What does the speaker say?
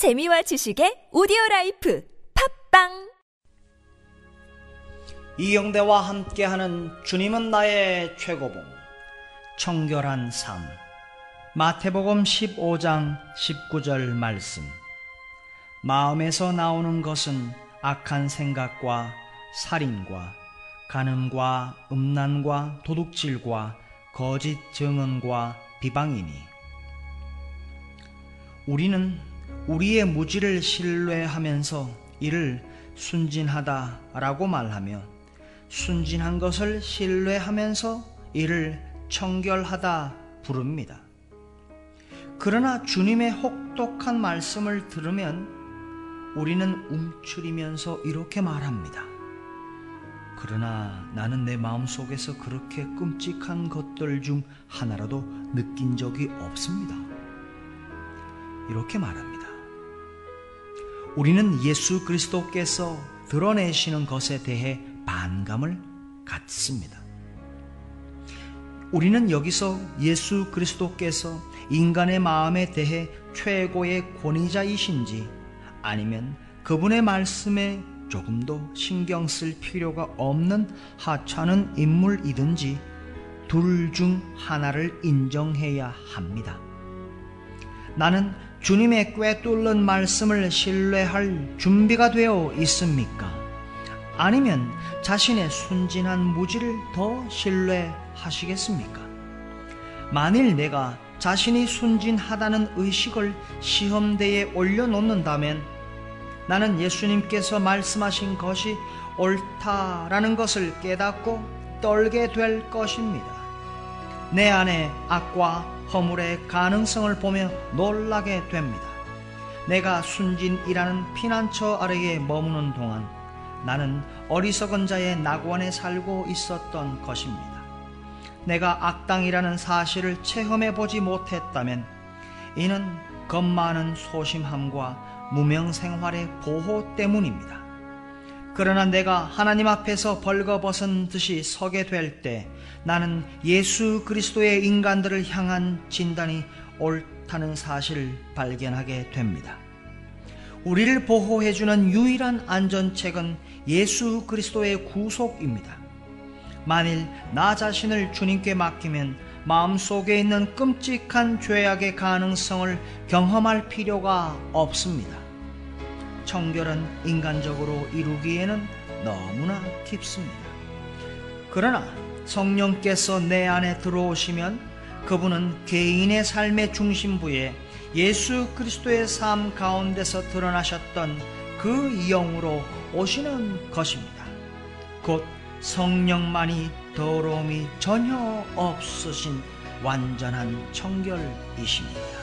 재미와 지식의 오디오 라이프 팟빵! 이영대와 함께하는 주님은 나의 최고봉 청결한 삶. 마태복음 15장 19절 말씀. 마음에서 나오는 것은 악한 생각과 살인과 간음과 음란과 도둑질과 거짓 증언과 비방이니. 우리는 우리의 무지를 신뢰하면서 이를 순진하다라고 말하며 순진한 것을 신뢰하면서 이를 청결하다 부릅니다. 그러나 주님의 혹독한 말씀을 들으면 우리는 움츠리면서 이렇게 말합니다. 그러나 나는 내 마음 속에서 그렇게 끔찍한 것들 중 하나라도 느낀 적이 없습니다. 이렇게 말합니다. 우리는 예수 그리스도께서 드러내시는 것에 대해 반감을 갖습니다. 우리는 여기서 예수 그리스도께서 인간의 마음에 대해 최고의 권위자이신지 아니면 그분의 말씀에 조금도 신경 쓸 필요가 없는 하찮은 인물이든지 둘 중 하나를 인정해야 합니다. 나는 주님의 꿰뚫는 말씀을 신뢰할 준비가 되어 있습니까? 아니면 자신의 순진한 무지를 더 신뢰하시겠습니까? 만일 내가 자신이 순진하다는 의식을 시험대에 올려놓는다면 나는 예수님께서 말씀하신 것이 옳다라는 것을 깨닫고 떨게 될 것입니다. 내 안에 악과 허물의 가능성을 보며 놀라게 됩니다. 내가 순진이라는 피난처 아래에 머무는 동안 나는 어리석은 자의 낙원에 살고 있었던 것입니다. 내가 악당이라는 사실을 체험해 보지 못했다면 이는 겁 많은 소심함과 무명 생활의 보호 때문입니다. 그러나 내가 하나님 앞에서 벌거벗은 듯이 서게 될 때 나는 예수 그리스도의 인간들을 향한 진단이 옳다는 사실을 발견하게 됩니다. 우리를 보호해주는 유일한 안전책은 예수 그리스도의 구속입니다. 만일 나 자신을 주님께 맡기면 마음속에 있는 끔찍한 죄악의 가능성을 경험할 필요가 없습니다. 청결은 인간적으로 이루기에는 너무나 깊습니다. 그러나 성령께서 내 안에 들어오시면 그분은 개인의 삶의 중심부에 예수 그리스도의 삶 가운데서 드러나셨던 그 영으로 오시는 것입니다. 곧 성령만이 더러움이 전혀 없으신 완전한 청결이십니다.